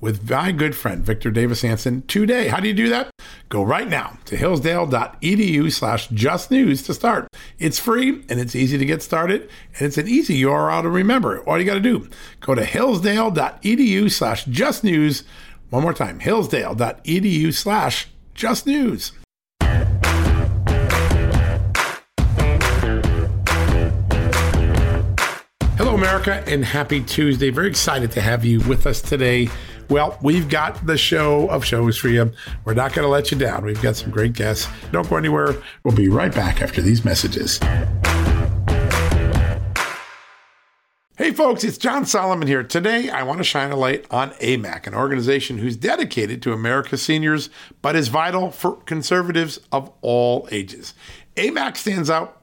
with my good friend Victor Davis Hanson today. How do you do that? Go right now to hillsdale.edu slash just news to start. It's free and it's easy to get started, and it's an easy URL to remember. All you got to do, go to hillsdale.edu slash just news. One more time, hillsdale.edu slash just news. Hello, America, and happy Tuesday. Very excited to have you with us today. Well, we've got the show of shows for you. We're not going to let you down. We've got some great guests. Don't go anywhere. We'll be right back after these messages. Hey folks, it's John Solomon here. Today I want to shine a light on AMAC, an organization who's dedicated to America's seniors, but is vital for conservatives of all ages. AMAC stands out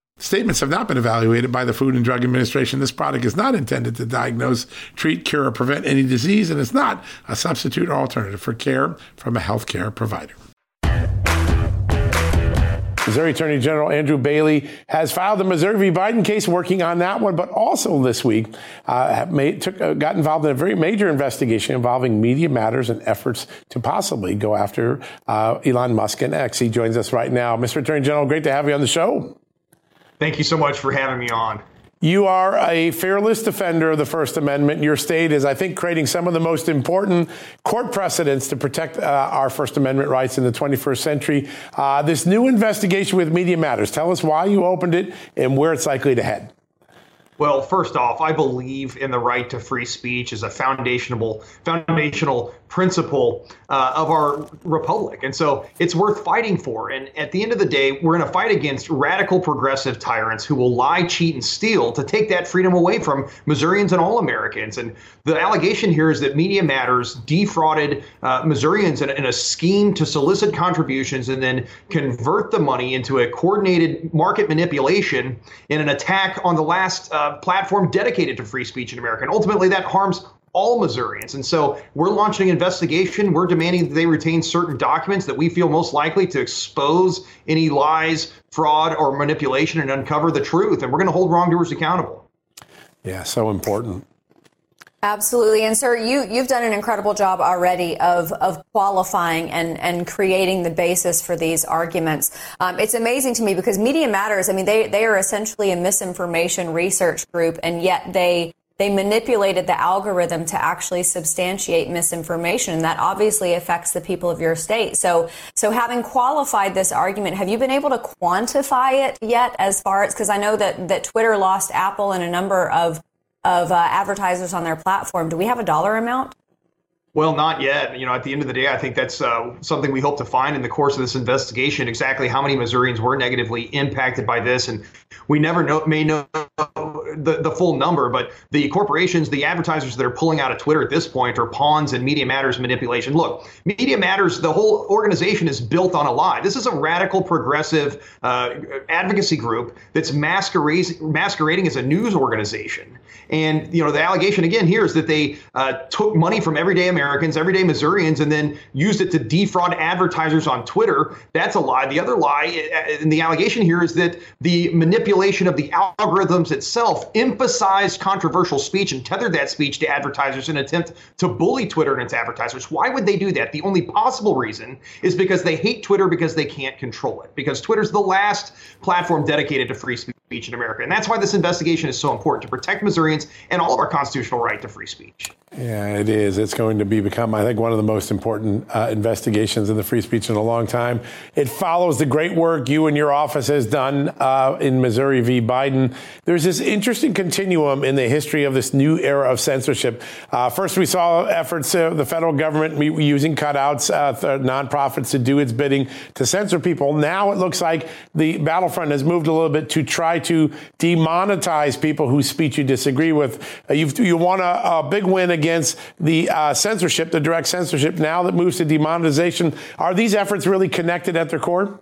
Statements have not been evaluated by the Food and Drug Administration. This product is not intended to diagnose, treat, cure, or prevent any disease, and is not a substitute or alternative for care from a healthcare provider. Missouri Attorney General Andrew Bailey has filed the Missouri v. Biden case, working on that one, but also this week uh, made, took, uh, got involved in a very major investigation involving Media Matters and efforts to possibly go after uh, Elon Musk and X. He joins us right now. Mr. Attorney General, great to have you on the show. Thank you so much for having me on. You are a fearless defender of the First Amendment. Your state is, I think, creating some of the most important court precedents to protect uh, our First Amendment rights in the 21st century. Uh, this new investigation with Media Matters, tell us why you opened it and where it's likely to head. Well, first off, I believe in the right to free speech as a foundational foundational principle uh, of our republic. And so it's worth fighting for. And at the end of the day, we're in a fight against radical progressive tyrants who will lie, cheat, and steal to take that freedom away from Missourians and all Americans. And the allegation here is that Media Matters defrauded uh, Missourians in, in a scheme to solicit contributions and then convert the money into a coordinated market manipulation in an attack on the last uh, platform dedicated to free speech in America. And ultimately, that harms all Missourians. And so we're launching an investigation. We're demanding that they retain certain documents that we feel most likely to expose any lies, fraud, or manipulation and uncover the truth. And we're going to hold wrongdoers accountable. Yeah, so important. Absolutely. And sir, you, you've done an incredible job already of, of qualifying and, and creating the basis for these arguments. Um, it's amazing to me because Media Matters, I mean, they, they are essentially a misinformation research group and yet they they manipulated the algorithm to actually substantiate misinformation. And that obviously affects the people of your state. So, so having qualified this argument, have you been able to quantify it yet as far as, because I know that, that Twitter lost Apple and a number of, of uh, advertisers on their platform. Do we have a dollar amount? Well, not yet. You know, at the end of the day, I think that's uh, something we hope to find in the course of this investigation. Exactly how many Missourians were negatively impacted by this, and we never know may know the, the full number. But the corporations, the advertisers that are pulling out of Twitter at this point are pawns in Media Matters manipulation. Look, Media Matters, the whole organization is built on a lie. This is a radical, progressive uh, advocacy group that's masquerading masquerading as a news organization. And you know, the allegation again here is that they uh, took money from everyday Americans everyday Missourians, and then used it to defraud advertisers on Twitter. That's a lie. The other lie, and the allegation here is that the manipulation of the algorithms itself emphasized controversial speech and tethered that speech to advertisers in an attempt to bully Twitter and its advertisers. Why would they do that? The only possible reason is because they hate Twitter because they can't control it, because Twitter's the last platform dedicated to free speech in America. And that's why this investigation is so important to protect Missourians and all of our constitutional right to free speech. Yeah, it is. It's going to be become, I think, one of the most important uh, investigations in the free speech in a long time. It follows the great work you and your office has done uh, in Missouri v. Biden. There's this interesting continuum in the history of this new era of censorship. Uh, first, we saw efforts of the federal government using cutouts, uh, nonprofits to do its bidding to censor people. Now it looks like the battlefront has moved a little bit to try to demonetize people whose speech you disagree with. Uh, you want a, a big win against the uh, censorship, the direct censorship, now that moves to demonetization. Are these efforts really connected at their core?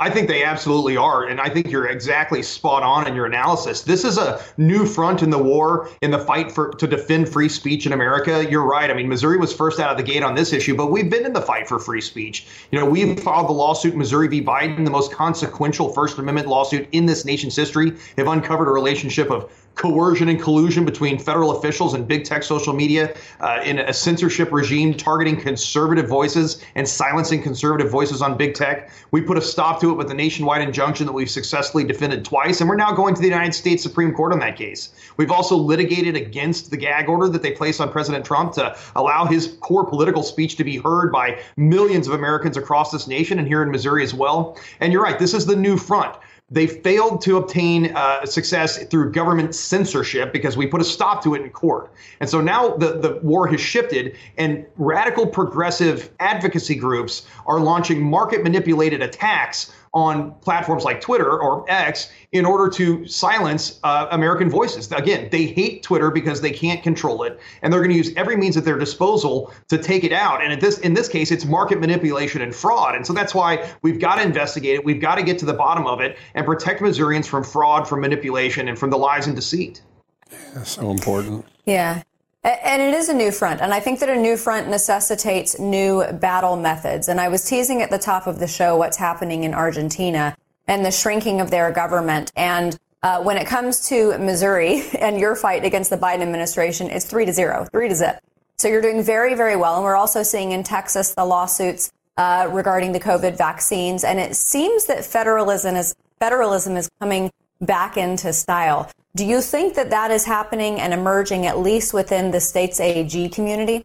I think they absolutely are. And I think you're exactly spot on in your analysis. This is a new front in the war, in the fight for to defend free speech in America. You're right. I mean, Missouri was first out of the gate on this issue, but we've been in the fight for free speech. You know, we filed the lawsuit Missouri v. Biden, the most consequential First Amendment lawsuit in this nation's history, have uncovered a relationship of coercion and collusion between federal officials and big tech social media uh, in a censorship regime targeting conservative voices and silencing conservative voices on big tech. We put a stop to it with a nationwide injunction that we've successfully defended twice, and we're now going to the United States Supreme Court on that case. We've also litigated against the gag order that they placed on President Trump to allow his core political speech to be heard by millions of Americans across this nation and here in Missouri as well. And you're right, this is the new front. They failed to obtain uh, success through government censorship because we put a stop to it in court. And so now the, the war has shifted, and radical progressive advocacy groups are launching market manipulated attacks on platforms like Twitter or X in order to silence uh, American voices. Again, they hate Twitter because they can't control it, and they're going to use every means at their disposal to take it out. And this, in this case, it's market manipulation and fraud. And so that's why we've got to investigate it. We've got to get to the bottom of it and protect Missourians from fraud, from manipulation, and from the lies and deceit. Yeah, so important. Yeah. And it is a new front. And I think that a new front necessitates new battle methods. And I was teasing at the top of the show what's happening in Argentina and the shrinking of their government. And uh, when it comes to Missouri and your fight against the Biden administration, it's three to zero, three to zip. So you're doing very, very well. And we're also seeing in Texas the lawsuits uh, regarding the COVID vaccines. And it seems that federalism is federalism is coming back into style. Do you think that that is happening and emerging at least within the state's AG community?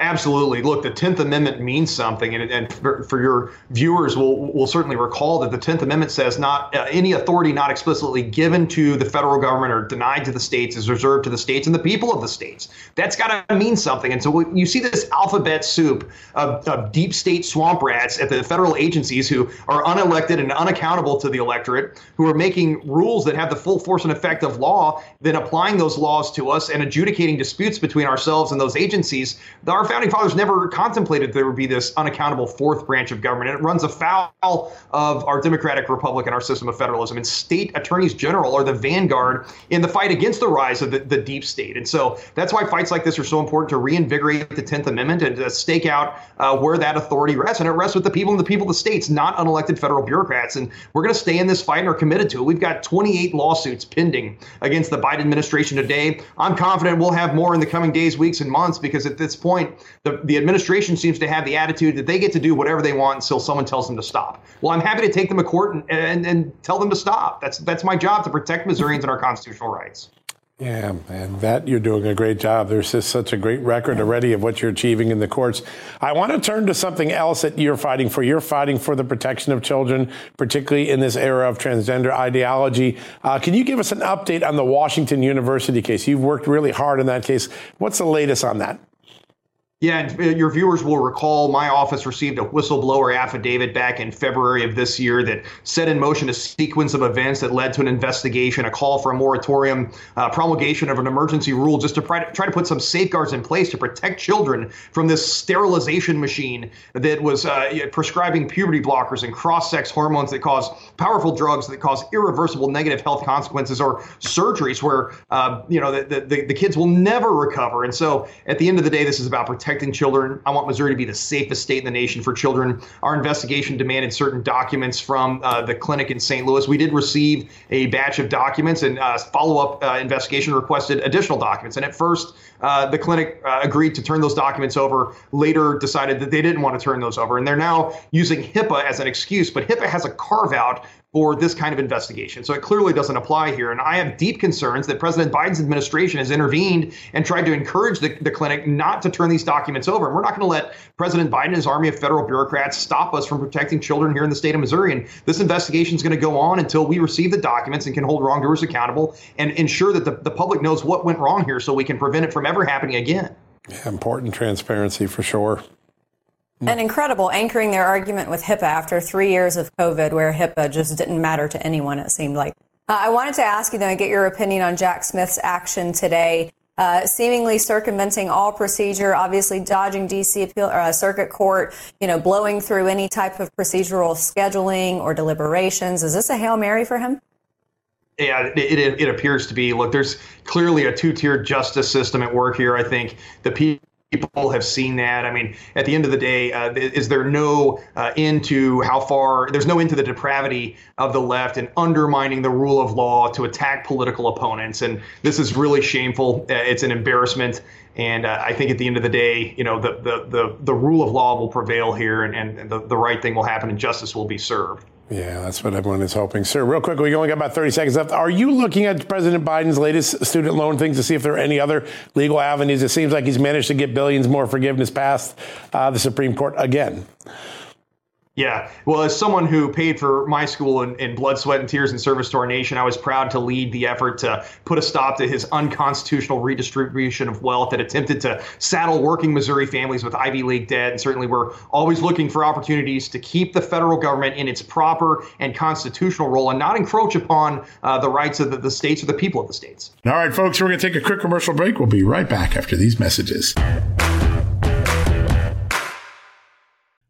Absolutely. Look, the Tenth Amendment means something, and, and for, for, your viewers, will will certainly recall that the Tenth Amendment says not uh, any authority not explicitly given to the federal government or denied to the states is reserved to the states and the people of the states. That's got to mean something. And so you see this alphabet soup of, of deep state swamp rats at the federal agencies who are unelected and unaccountable to the electorate, who are making rules that have the full force and effect of law, then applying those laws to us and adjudicating disputes between ourselves and those agencies. Our founding fathers never contemplated there would be this unaccountable fourth branch of government. And it runs afoul of our democratic republic and our system of federalism. And state attorneys general are the vanguard in the fight against the rise of the, the deep state. And so that's why fights like this are so important to reinvigorate the 10th Amendment and to stake out uh, where that authority rests. And it rests with the people and the people of the states, not unelected federal bureaucrats. And we're going to stay in this fight and are committed to it. We've got 28 lawsuits pending against the Biden administration today. I'm confident we'll have more in the coming days, weeks, and months because at this point, the, the administration seems to have the attitude that they get to do whatever they want until someone tells them to stop. Well, I'm happy to take them to court and, and, and tell them to stop. That's that's my job to protect Missourians and our constitutional rights. Yeah, and that you're doing a great job. There's just such a great record already of what you're achieving in the courts. I want to turn to something else that you're fighting for. You're fighting for the protection of children, particularly in this era of transgender ideology. Uh, can you give us an update on the Washington University case? You've worked really hard in that case. What's the latest on that? Yeah, and uh, your viewers will recall my office received a whistleblower affidavit back in February of this year that set in motion a sequence of events that led to an investigation, a call for a moratorium, uh, promulgation of an emergency rule just to try, to try to put some safeguards in place to protect children from this sterilization machine that was uh, prescribing puberty blockers and cross sex hormones that cause powerful drugs that cause irreversible negative health consequences or surgeries where, uh, you know, the, the, the kids will never recover. And so at the end of the day, this is about protecting protecting children. I want Missouri to be the safest state in the nation for children. Our investigation demanded certain documents from uh, the clinic in St. Louis. We did receive a batch of documents, and uh, follow up uh, investigation requested additional documents. And at first, uh, the clinic uh, agreed to turn those documents over. Later, decided that they didn't want to turn those over, and they're now using HIPAA as an excuse. But HIPAA has a carve out for this kind of investigation. So it clearly doesn't apply here. And I have deep concerns that President Biden's administration has intervened and tried to encourage the, the clinic not to turn these documents over. And we're not going to let President Biden and his army of federal bureaucrats stop us from protecting children here in the state of Missouri. And this investigation is going to go on until we receive the documents and can hold wrongdoers accountable and ensure that the, the public knows what went wrong here so we can prevent it from ever happening again. Yeah, important transparency for sure. And incredible anchoring their argument with HIPAA after three years of COVID, where HIPAA just didn't matter to anyone, it seemed like. Uh, I wanted to ask you, though, and get your opinion on Jack Smith's action today, uh, seemingly circumventing all procedure, obviously dodging D.C. Appeal, uh, Circuit Court, you know, blowing through any type of procedural scheduling or deliberations. Is this a Hail Mary for him? Yeah, it, it, it appears to be. Look, there's clearly a two tiered justice system at work here. I think the people have seen that. I mean, at the end of the day, uh, is there no uh, into how far? There's no into the depravity of the left and undermining the rule of law to attack political opponents. And this is really shameful. Uh, it's an embarrassment. And uh, I think at the end of the day, you know, the the the, the rule of law will prevail here, and, and the, the right thing will happen, and justice will be served. Yeah, that's what everyone is hoping. Sir, real quick, we only got about 30 seconds left. Are you looking at President Biden's latest student loan things to see if there are any other legal avenues? It seems like he's managed to get billions more forgiveness past uh, the Supreme Court again. Yeah. Well, as someone who paid for my school in, in, blood, sweat, and tears in service to our nation, I was proud to lead the effort to put a stop to his unconstitutional redistribution of wealth that attempted to saddle working Missouri families with Ivy League debt. And certainly, we're always looking for opportunities to keep the federal government in its proper and constitutional role and not encroach upon uh, the rights of the, the states or the people of the states. All right, folks, we're going to take a quick commercial break. We'll be right back after these messages.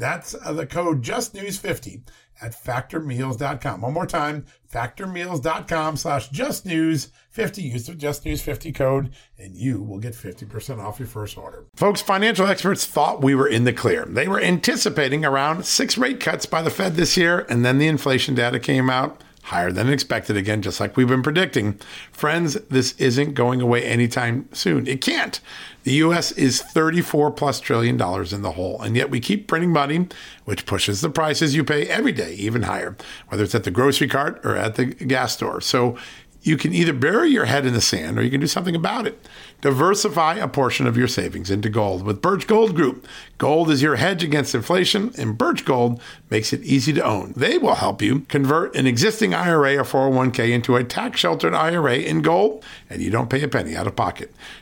That's uh, the code justnews50 at factormeals.com. One more time, factormeals.com slash justnews50. Use the justnews50 code and you will get 50% off your first order. Folks, financial experts thought we were in the clear. They were anticipating around six rate cuts by the Fed this year, and then the inflation data came out higher than expected again, just like we've been predicting. Friends, this isn't going away anytime soon. It can't. The US is 34 plus trillion dollars in the hole, and yet we keep printing money, which pushes the prices you pay every day even higher, whether it's at the grocery cart or at the gas store. So you can either bury your head in the sand or you can do something about it. Diversify a portion of your savings into gold with Birch Gold Group. Gold is your hedge against inflation, and Birch Gold makes it easy to own. They will help you convert an existing IRA or 401k into a tax sheltered IRA in gold, and you don't pay a penny out of pocket.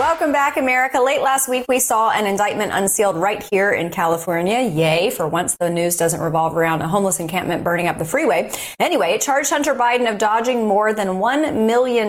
Welcome back, America. Late last week, we saw an indictment unsealed right here in California. Yay, for once the news doesn't revolve around a homeless encampment burning up the freeway. Anyway, it charged Hunter Biden of dodging more than $1 million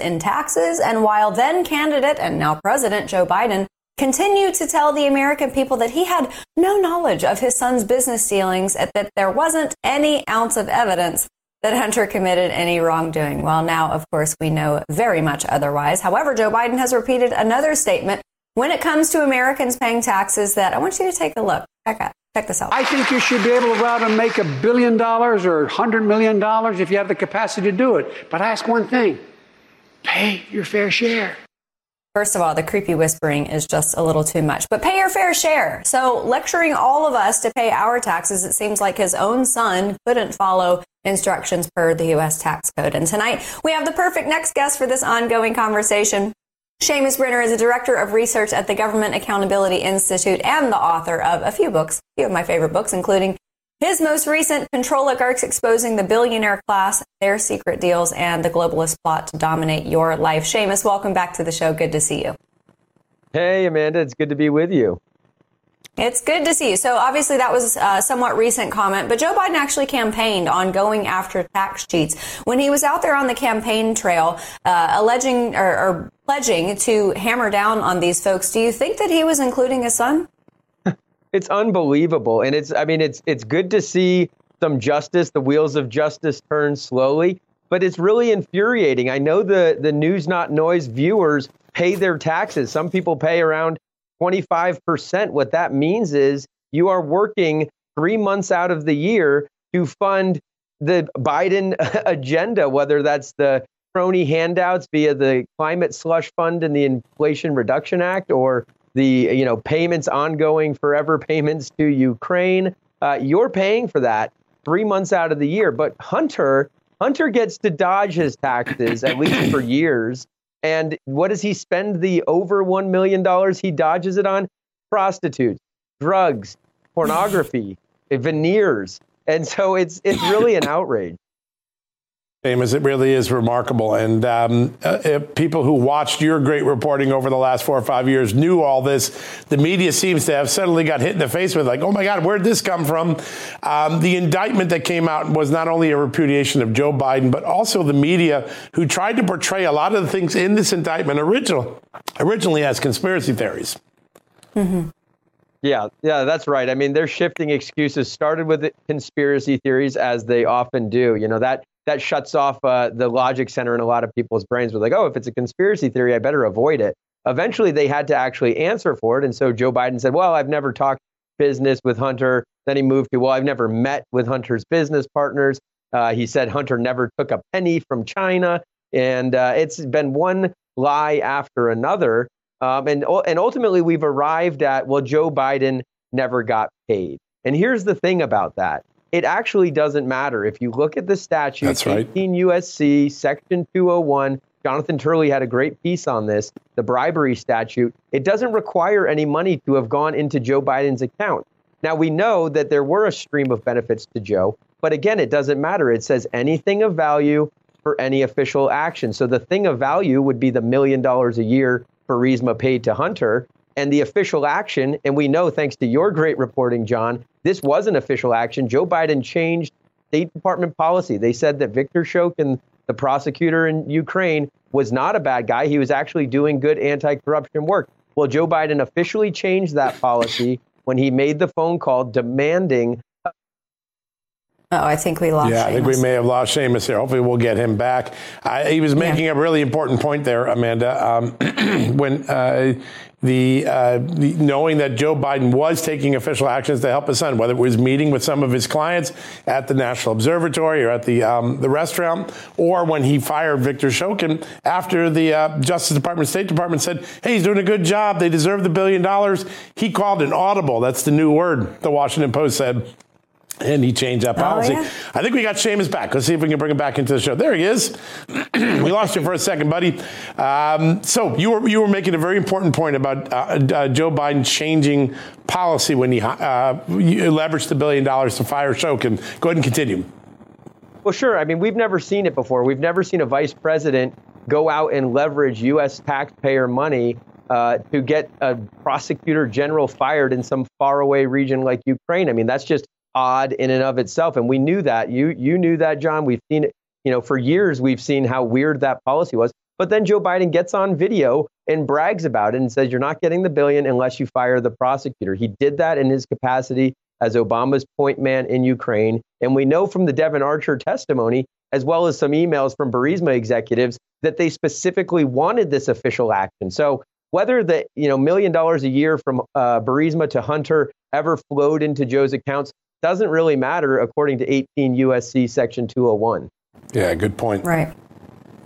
in taxes. And while then candidate and now President Joe Biden continued to tell the American people that he had no knowledge of his son's business dealings that there wasn't any ounce of evidence that Hunter committed any wrongdoing. Well, now, of course, we know very much otherwise. However, Joe Biden has repeated another statement when it comes to Americans paying taxes that I want you to take a look. Check out. Check this out. I think you should be able to go out and make a billion dollars or a hundred million dollars if you have the capacity to do it. But ask one thing pay your fair share. First of all, the creepy whispering is just a little too much, but pay your fair share. So, lecturing all of us to pay our taxes, it seems like his own son couldn't follow instructions per the U.S. tax code. And tonight, we have the perfect next guest for this ongoing conversation. Seamus Bruner is a director of research at the Government Accountability Institute and the author of a few books, a few of my favorite books, including his most recent Controligarchs Exposing the Billionaire Class, Their Secret Deals, and the Globalist Plot to Dominate Your Life. Seamus, welcome back to the show. Good to see you. Hey, Amanda. It's good to be with you. It's good to see you. So obviously that was a somewhat recent comment, but Joe Biden actually campaigned on going after tax cheats when he was out there on the campaign trail, uh, alleging or, or pledging to hammer down on these folks. Do you think that he was including his son? It's unbelievable, and it's I mean it's it's good to see some justice. The wheels of justice turn slowly, but it's really infuriating. I know the the news not noise viewers pay their taxes. Some people pay around 25%. What that means is you are working 3 months out of the year to fund the Biden agenda, whether that's the crony handouts via the climate slush fund and the Inflation Reduction Act or the you know payments ongoing forever payments to Ukraine. Uh, you're paying for that three months out of the year, but Hunter Hunter gets to dodge his taxes at least for years. And what does he spend the over one million dollars he dodges it on? Prostitutes, drugs, pornography, veneers, and so it's it's really an outrage. As it really is remarkable. And um, uh, people who watched your great reporting over the last four or five years knew all this. The media seems to have suddenly got hit in the face with, like, oh my God, where'd this come from? Um, the indictment that came out was not only a repudiation of Joe Biden, but also the media who tried to portray a lot of the things in this indictment original, originally as conspiracy theories. Mm-hmm. Yeah, yeah, that's right. I mean, they're shifting excuses. Started with conspiracy theories, as they often do. You know that that shuts off uh, the logic center in a lot of people's brains. We're like, oh, if it's a conspiracy theory, I better avoid it. Eventually, they had to actually answer for it, and so Joe Biden said, "Well, I've never talked business with Hunter. Then he moved to, well, I've never met with Hunter's business partners. Uh, he said Hunter never took a penny from China. And uh, it's been one lie after another. Um, and, and ultimately, we've arrived at, well, Joe Biden never got paid. And here's the thing about that it actually doesn't matter. If you look at the statute, That's right. 18 USC, Section 201, Jonathan Turley had a great piece on this, the bribery statute. It doesn't require any money to have gone into Joe Biden's account. Now, we know that there were a stream of benefits to Joe, but again, it doesn't matter. It says anything of value for any official action. So the thing of value would be the million dollars a year Burisma paid to Hunter and the official action. And we know, thanks to your great reporting, John, this was an official action. Joe Biden changed State Department policy. They said that Viktor Shokin, the prosecutor in Ukraine, was not a bad guy. He was actually doing good anti corruption work. Well, Joe Biden officially changed that policy when he made the phone call demanding Oh, I think we lost. Yeah, I think we may have lost Seamus here. Hopefully, we'll get him back. Uh, he was making yeah. a really important point there, Amanda. Um, when uh, the, uh, the, knowing that Joe Biden was taking official actions to help his son, whether it was meeting with some of his clients at the National Observatory or at the um, the restaurant, or when he fired Viktor Shokin after the uh, Justice Department, State Department said, "Hey, he's doing a good job. They deserve the billion dollars." He called an audible. That's the new word. The Washington Post said and he changed that policy. Oh, yeah. I think we got Seamus back. Let's see if we can bring him back into the show. There he is. we lost you for a second, buddy. Um, so you were you were making a very important point about uh, uh, Joe Biden changing policy when he uh, leveraged the billion dollars to fire Shokin. Go ahead and continue. Well, sure. I mean, we've never seen it before. We've never seen a vice president go out and leverage U.S. taxpayer money uh, to get a prosecutor general fired in some faraway region like Ukraine. I mean, that's just odd in and of itself. And we knew that. You you knew that, John. We've seen it, you know, for years we've seen how weird that policy was. But then Joe Biden gets on video and brags about it and says, You're not getting the billion unless you fire the prosecutor. He did that in his capacity as Obama's point man in Ukraine. And we know from the Devon Archer testimony, as well as some emails from Burisma executives, that they specifically wanted this official action. So whether the you know million dollars a year from uh, Burisma to Hunter ever flowed into Joe's accounts, doesn't really matter according to 18 USC section 201. Yeah, good point. Right.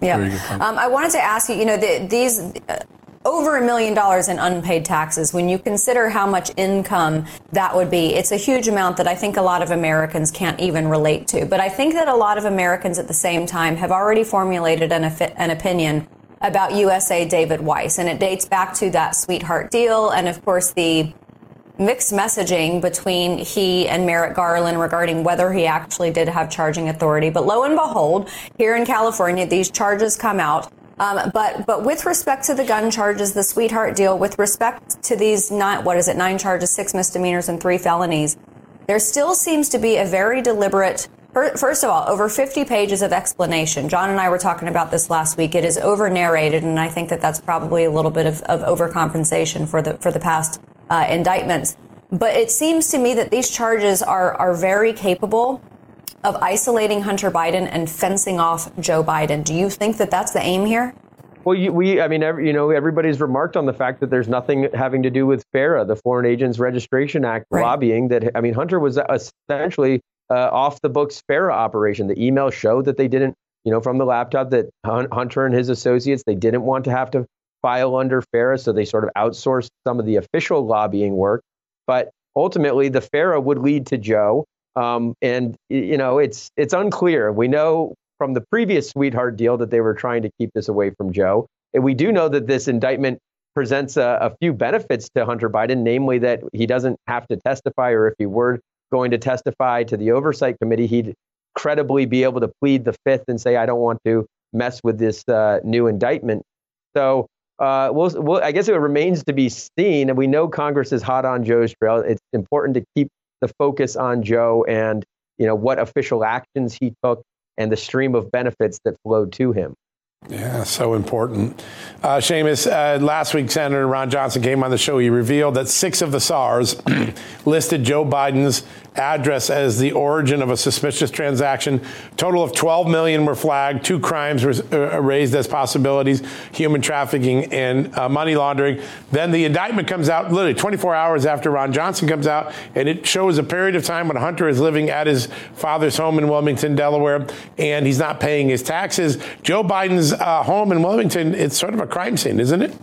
Yeah. Um, I wanted to ask you, you know, the, these uh, over a million dollars in unpaid taxes, when you consider how much income that would be, it's a huge amount that I think a lot of Americans can't even relate to. But I think that a lot of Americans at the same time have already formulated an, an opinion about USA David Weiss. And it dates back to that sweetheart deal and, of course, the mixed messaging between he and Merrick Garland regarding whether he actually did have charging authority. But lo and behold, here in California, these charges come out. Um, but but with respect to the gun charges, the sweetheart deal, with respect to these nine, what is it, nine charges, six misdemeanors, and three felonies, there still seems to be a very deliberate. First of all, over 50 pages of explanation. John and I were talking about this last week. It is over narrated, and I think that that's probably a little bit of, of overcompensation for the for the past uh, indictments. But it seems to me that these charges are, are very capable of isolating Hunter Biden and fencing off Joe Biden. Do you think that that's the aim here? Well, you, we, I mean, every, you know, everybody's remarked on the fact that there's nothing having to do with FARA, the Foreign Agents Registration Act right. lobbying. That I mean, Hunter was essentially uh, off the books FARA operation. The email showed that they didn't, you know, from the laptop that Hunter and his associates they didn't want to have to file under FARA, so they sort of outsourced some of the official lobbying work. But ultimately, the FARA would lead to Joe. Um, and you know, it's it's unclear. We know from the previous sweetheart deal that they were trying to keep this away from Joe, and we do know that this indictment presents a, a few benefits to Hunter Biden, namely that he doesn't have to testify, or if he were going to testify to the oversight committee, he'd credibly be able to plead the fifth and say, "I don't want to mess with this uh, new indictment." So uh, we'll, we'll, I guess it remains to be seen. And we know Congress is hot on Joe's trail. It's important to keep the focus on Joe and you know what official actions he took and the stream of benefits that flowed to him. Yeah, so important. Uh, Seamus, uh, last week, Senator Ron Johnson came on the show. He revealed that six of the SARs listed Joe Biden's address as the origin of a suspicious transaction. Total of 12 million were flagged. Two crimes were uh, raised as possibilities: human trafficking and uh, money laundering. Then the indictment comes out literally 24 hours after Ron Johnson comes out, and it shows a period of time when Hunter is living at his father's home in Wilmington, Delaware, and he's not paying his taxes. Joe Biden's uh, home in Wilmington, it's sort of a crime scene, isn't it?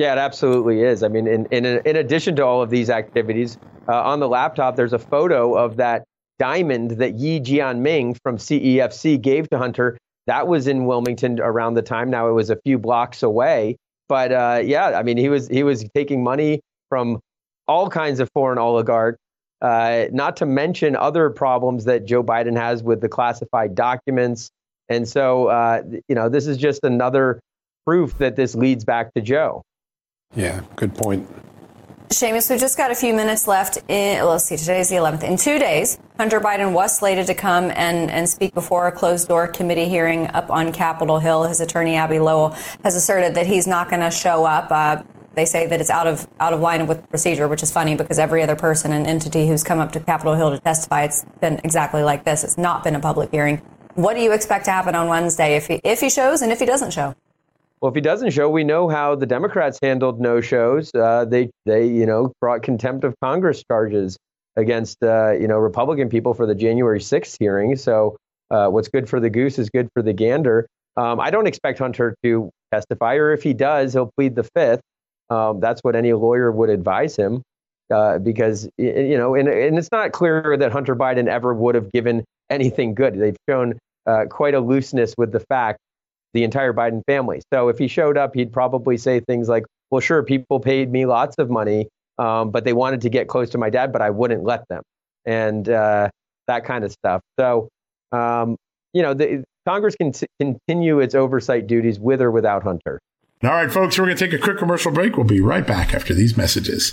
Yeah, it absolutely is. I mean, in, in, in addition to all of these activities, uh, on the laptop, there's a photo of that diamond that Ye Jianming from CEFC gave to Hunter. That was in Wilmington around the time. Now it was a few blocks away. But uh, yeah, I mean, he was he was taking money from all kinds of foreign oligarchs. Uh, not to mention other problems that Joe Biden has with the classified documents. And so, uh, you know, this is just another proof that this leads back to Joe. Yeah, good point. Seamus, we've just got a few minutes left. In, let's see, today's the 11th. In two days, Hunter Biden was slated to come and, and speak before a closed door committee hearing up on Capitol Hill. His attorney, Abbe Lowell, has asserted that he's not going to show up. Uh, they say that it's out of out of line with procedure, which is funny because every other person and entity who's come up to Capitol Hill to testify, it's been exactly like this. It's not been a public hearing. What do you expect to happen on Wednesday if he if he shows and if he doesn't show? Well, if he doesn't show, we know how the Democrats handled no shows. Uh, they they you know brought contempt of Congress charges against uh, you know Republican people for the January 6th hearing. So uh, what's good for the goose is good for the gander. Um, I don't expect Hunter to testify, or if he does, he'll plead the fifth. Um, that's what any lawyer would advise him, uh, because you know, and, and it's not clear that Hunter Biden ever would have given anything good. They've shown uh, quite a looseness with the fact the entire Biden family. So if he showed up, he'd probably say things like, well, sure, people paid me lots of money, um, but they wanted to get close to my dad, but I wouldn't let them, and uh, that kind of stuff. So, um, you know, the, Congress can t- continue its oversight duties with or without Hunter. All right, folks, we're going to take a quick commercial break. We'll be right back after these messages.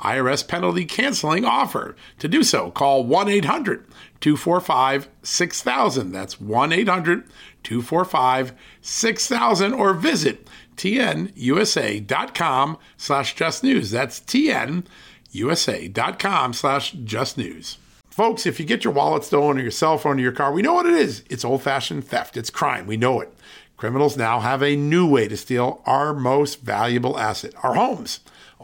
IRS penalty canceling offer. To do so, call 1 800 245 6000. That's 1 800 245 6000 or visit tnusa.com slash just news. That's tnusa.com slash just news. Folks, if you get your wallet stolen or your cell phone or your car, we know what it is. It's old fashioned theft, it's crime. We know it. Criminals now have a new way to steal our most valuable asset, our homes.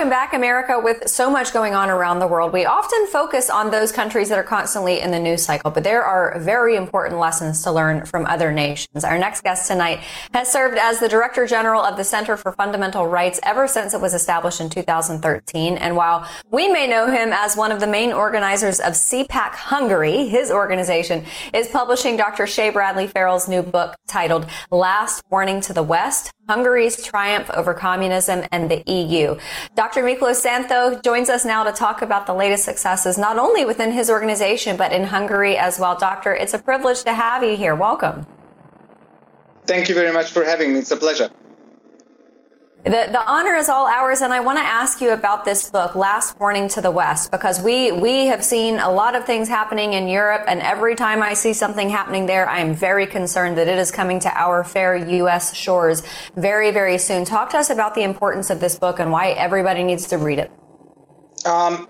Welcome back, America. With so much going on around the world, we often focus on those countries that are constantly in the news cycle, but there are very important lessons to learn from other nations. Our next guest tonight has served as the Director General of the Center for Fundamental Rights ever since it was established in 2013. And while we may know him as one of the main organizers of CPAC Hungary, his organization is publishing Dr. Shay Bradley Farrell's new book titled Last Warning to the West Hungary's triumph over communism and the EU. Dr. Miklos Szantho joins us now to talk about the latest successes, not only within his organization, but in Hungary as well. Doctor, it's a privilege to have you here. Welcome. Thank you very much for having me. It's a pleasure. The, the honor is all ours, and I want to ask you about this book, Last Warning to the West, because we, we have seen a lot of things happening in Europe, and every time I see something happening there, I am very concerned that it is coming to our fair U.S. shores very, very soon. Talk to us about the importance of this book and why everybody needs to read it. Um,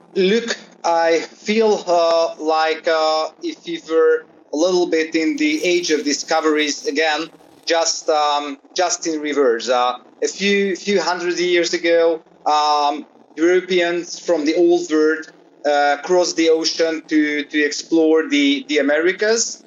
I feel uh, like uh, if we were a little bit in the age of discoveries again, just um, just in reverse. Uh, a few few hundred years ago, um, Europeans from the old world uh, crossed the ocean to to explore the the Americas,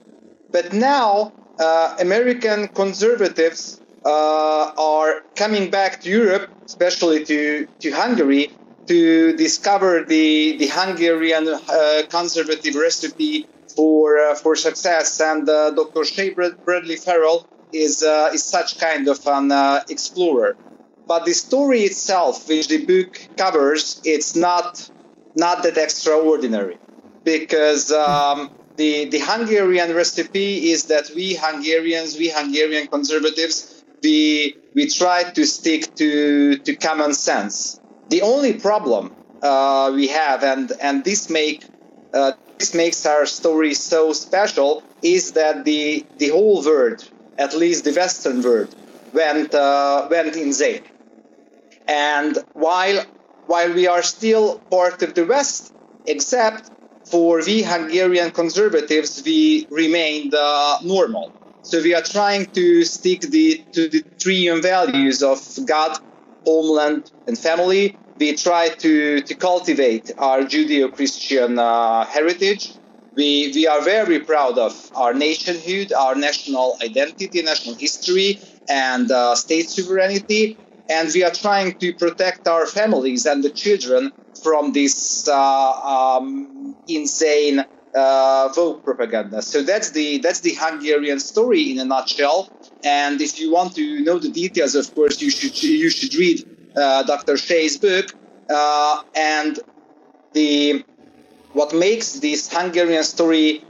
but now uh, American conservatives uh, are coming back to Europe, especially to to Hungary, to discover the the Hungarian uh, conservative recipe for uh, for success. And Dr. Shea Bradley Farrell is uh, is such kind of an uh, explorer. But the story itself, which the book covers, it's not not that extraordinary, because um, the the Hungarian recipe is that we Hungarians, we Hungarian conservatives, we we try to stick to to common sense. The only problem uh, we have, and and this make uh, this makes our story so special, is that the the whole world at least the Western world, went uh, went insane. And while while we are still part of the West, except for we Hungarian conservatives, we remained uh, normal. So we are trying to stick the, to the triune values of God, homeland, and family. We try to, to cultivate our Judeo-Christian uh, heritage we, we are very proud of our nationhood, our national identity, national history, and uh, state sovereignty. And we are trying to protect our families and the children from this uh, um, insane uh, vote propaganda. So that's the that's the Hungarian story in a nutshell. And if you want to know the details, of course, you should you should read uh, Dr. Shea's book. Uh, and the what makes this Hungarian story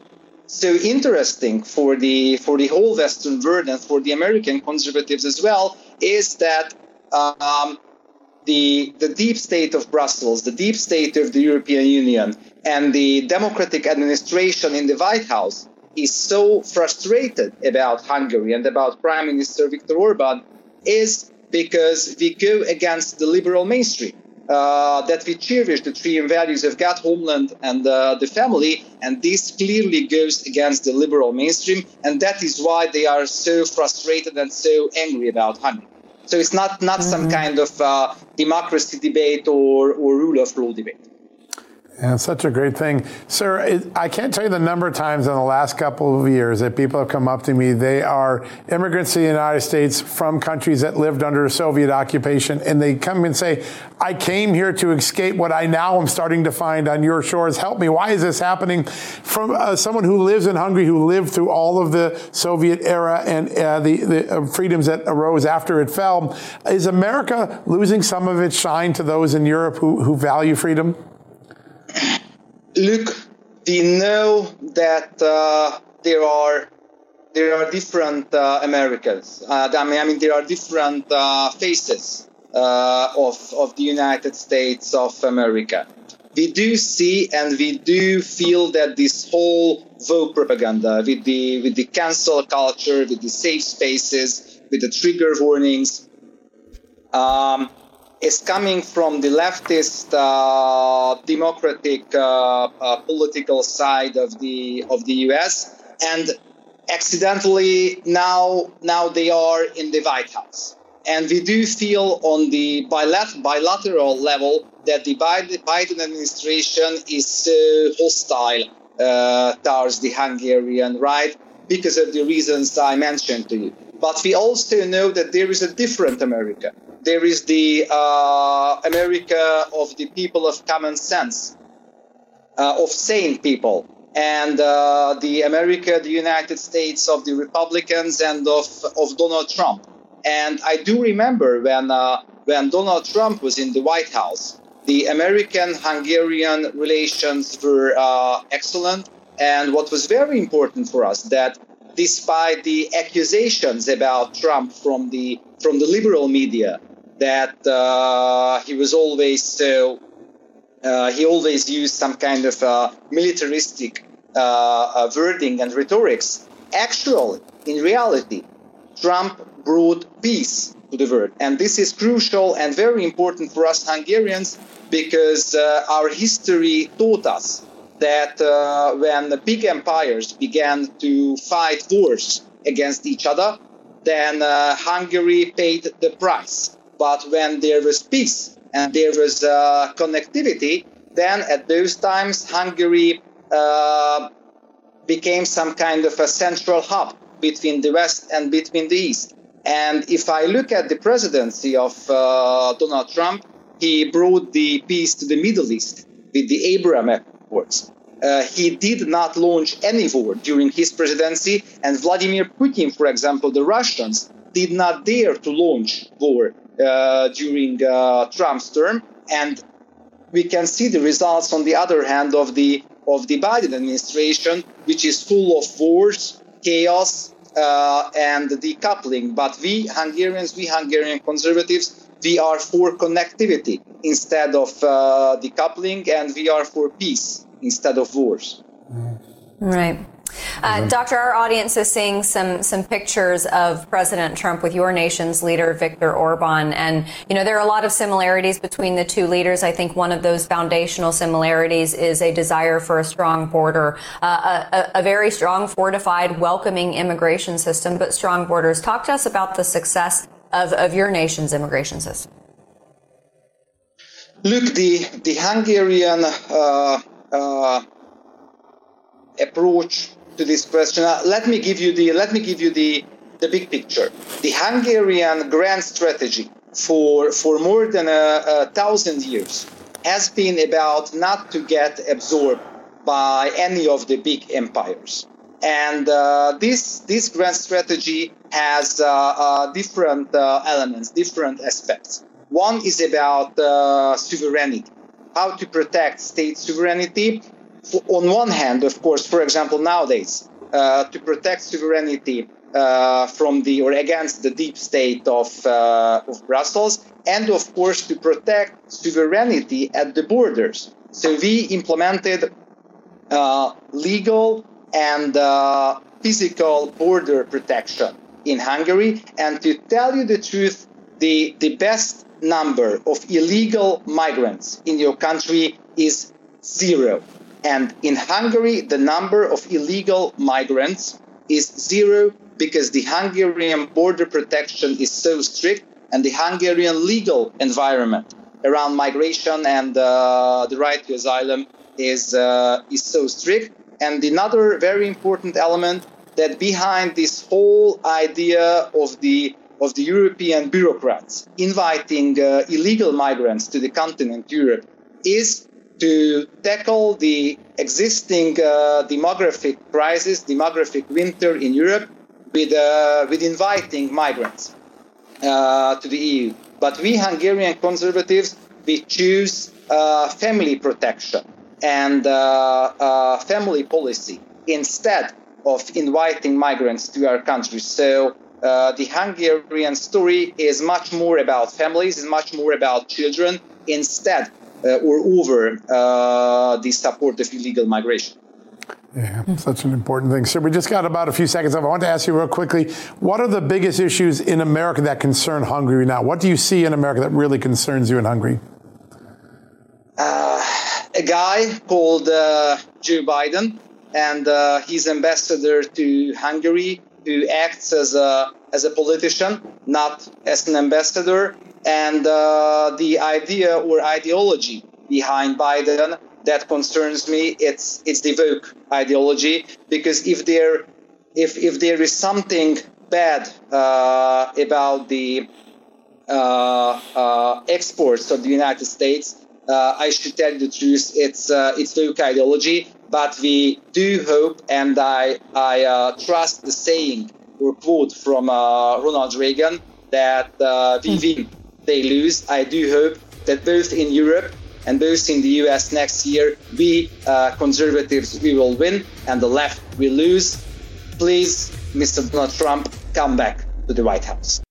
so interesting for the for the whole Western world and for the American conservatives as well is that um, the the deep state of Brussels, the deep state of the European Union, and the democratic administration in the White House is so frustrated about Hungary and about Prime Minister Viktor Orban is because we go against the liberal mainstream uh, that we cherish the three values of God, homeland, and uh, the family. And this clearly goes against the liberal mainstream. And that is why they are so frustrated and so angry about Hungary. So it's not, not mm-hmm. some kind of uh, democracy debate or, or rule of law debate. Yeah, such a great thing. Sir, it, I can't tell you the number of times in the last couple of years that people have come up to me. They are immigrants to the United States from countries that lived under Soviet occupation, and they come and say, I came here to escape what I now am starting to find on your shores. Help me. Why is this happening? From uh, someone who lives in Hungary, who lived through all of the Soviet era and uh, the, the uh, freedoms that arose after it fell, is America losing some of its shine to those in Europe who, who value freedom? Look, we know that uh, there are there are different uh, Americans. Uh, I mean, I mean, there are different uh, faces uh, of of the United States of America. We do see and we do feel that this whole vote propaganda with the with the cancel culture, with the safe spaces, with the trigger warnings. Um, is coming from the leftist uh, democratic uh, uh, political side of the of the U.S. and accidentally now now they are in the White House. and we do feel on the bilateral level that the Biden administration is so hostile uh, towards the Hungarian right because of the reasons I mentioned to you. But we also know that there is a different America. There is the uh, America of the people of common sense, uh, of sane people, and uh, the America, the United States of the Republicans and of, of Donald Trump. And I do remember when, uh, when Donald Trump was in the White House, the American Hungarian relations were uh, excellent. And what was very important for us that despite the accusations about Trump from the from the liberal media that uh, he was always so uh, he always used some kind of uh, militaristic uh, uh, wording and rhetorics. Actually, in reality, Trump brought peace to the world, and this is crucial and very important for us Hungarians because uh, our history taught us that uh, when the big empires began to fight wars against each other, then uh, Hungary paid the price. But when there was peace and there was uh, connectivity, then at those times Hungary uh, became some kind of a central hub between the West and between the East. And if I look at the presidency of uh, Donald Trump, he brought the peace to the Middle East with the Abraham Uh, he did not launch any war during his presidency, and Vladimir Putin, for example, the Russians, did not dare to launch war uh, during uh, Trump's term. And we can see the results, on the other hand, of the of the Biden administration, which is full of wars, chaos, uh, and decoupling. But we Hungarians, we Hungarian conservatives, we are for connectivity instead of uh, decoupling, and we are for peace instead of wars. Right. Uh, Doctor, our audience is seeing some some pictures of President Trump with your nation's leader, Viktor Orban, and you know there are a lot of similarities between the two leaders. I think one of those foundational similarities is a desire for a strong border, uh, a, a, very strong, fortified, welcoming immigration system, but strong borders. Talk to us about the success of, of your nation's immigration system? Look, the, the Hungarian uh, uh, approach to this question. Uh, let me give you the let me give you the the big picture. The Hungarian grand strategy for for more than a, a thousand years has been about not to get absorbed by any of the big empires. And uh, this this grand strategy has uh, uh, different uh, elements, different aspects. One is about sovereignty, how to protect state sovereignty. On one hand, of course, for example, nowadays, to protect sovereignty uh, from the or against the deep state of, uh, of Brussels, and of course to protect sovereignty at the borders. So we implemented uh, legal and uh, physical border protection in Hungary. And to tell you the truth, the, the best number of illegal migrants in your country is zero. And in Hungary, the number of illegal migrants is zero because the Hungarian border protection is so strict and the Hungarian legal environment around migration and uh, the right to asylum is, uh, is so strict and another very important element that behind this whole idea of the of the European bureaucrats inviting uh, illegal migrants to the continent Europe is to tackle the existing uh, demographic crisis, demographic winter in Europe, with uh, with inviting migrants uh, to the EU. But we Hungarian conservatives we choose uh, family protection and uh, family policy instead of inviting migrants to our country. So uh, the Hungarian story is much more about families, is much more about children instead uh, or over uh, the support of illegal migration. Yeah, such an important thing. So we just got about a few seconds left. I want to ask you real quickly, what are the biggest issues in America that concern Hungary now? What do you see in America that really concerns you in Hungary? Uh, a guy called uh, Joe Biden and uh, his ambassador to Hungary who acts as a as a politician, not as an ambassador. And uh, the idea or ideology behind Biden that concerns me it's it's the woke ideology because if there if if there is something bad uh, about the uh, uh, exports of the United States, uh, I should tell you the truth. It's uh, it's woke ideology, but we do hope, and I I uh, trust the saying or quote from Ronald Reagan that we win, they lose. I do hope that both in Europe and both in the US next year, we uh, conservatives we will win and the left will lose. Please, Mr. Donald Trump, come back to the White House.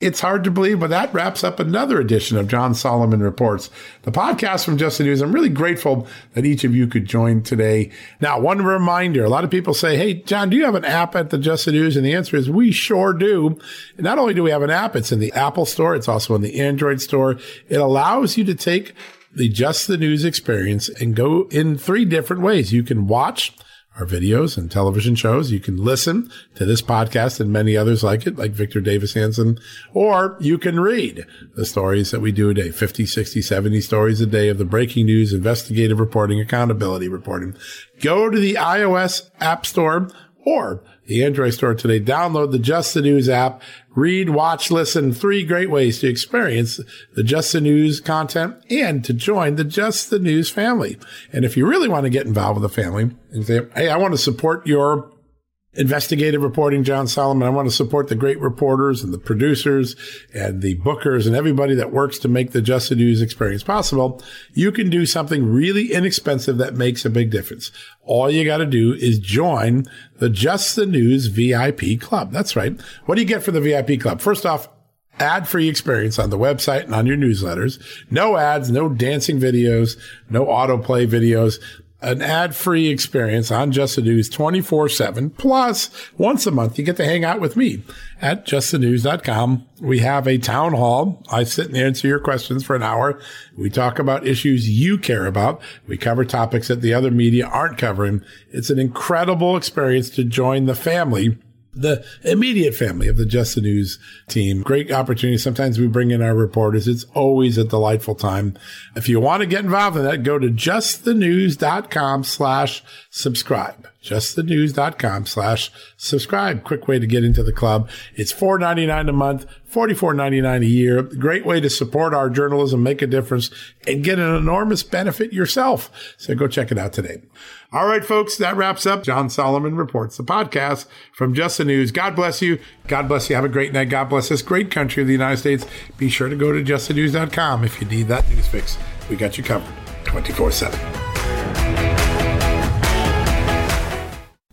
It's hard to believe, but that wraps up another edition of John Solomon Reports, the podcast from Just the News. I'm really grateful that each of you could join today. Now, one reminder, a lot of people say, Hey, John, do you have an app at the Just the News? And the answer is we sure do. And not only do we have an app, it's in the Apple store. It's also in the Android store. It allows you to take the Just the News experience and go in three different ways. You can watch our videos and television shows. You can listen to this podcast and many others like it, like Victor Davis Hanson, or you can read the stories that we do a day, 50, 60, 70 stories a day of the breaking news, investigative reporting, accountability reporting. Go to the iOS app store or the Android store today. Download the Just the News app. Read, watch, listen. Three great ways to experience the Just the News content and to join the Just the News family. And if you really want to get involved with the family and say, Hey, I want to support your investigative reporting, John Solomon. I want to support the great reporters and the producers and the bookers and everybody that works to make the Just the News experience possible. You can do something really inexpensive that makes a big difference. All you got to do is join the Just the News VIP club. That's right. What do you get for the VIP club? First off, ad free experience on the website and on your newsletters. No ads, no dancing videos, no autoplay videos an ad-free experience on Just the News 24-7. Plus, once a month, you get to hang out with me at justthenews.com. We have a town hall. I sit and answer your questions for an hour. We talk about issues you care about. We cover topics that the other media aren't covering. It's an incredible experience to join the family the immediate family of the Just the News team. Great opportunity. Sometimes we bring in our reporters. It's always a delightful time. If you want to get involved in that, go to justthenews.com slash subscribe. Justthenews.com slash subscribe. Quick way to get into the club. It's $4.99 a month, $44.99 a year. Great way to support our journalism, make a difference, and get an enormous benefit yourself. So go check it out today. All right, folks, that wraps up John Solomon Reports, the podcast from Just the News. God bless you. God bless you. Have a great night. God bless this great country of the United States. Be sure to go to justthenews.com if you need that news fix. We got you covered 24 7.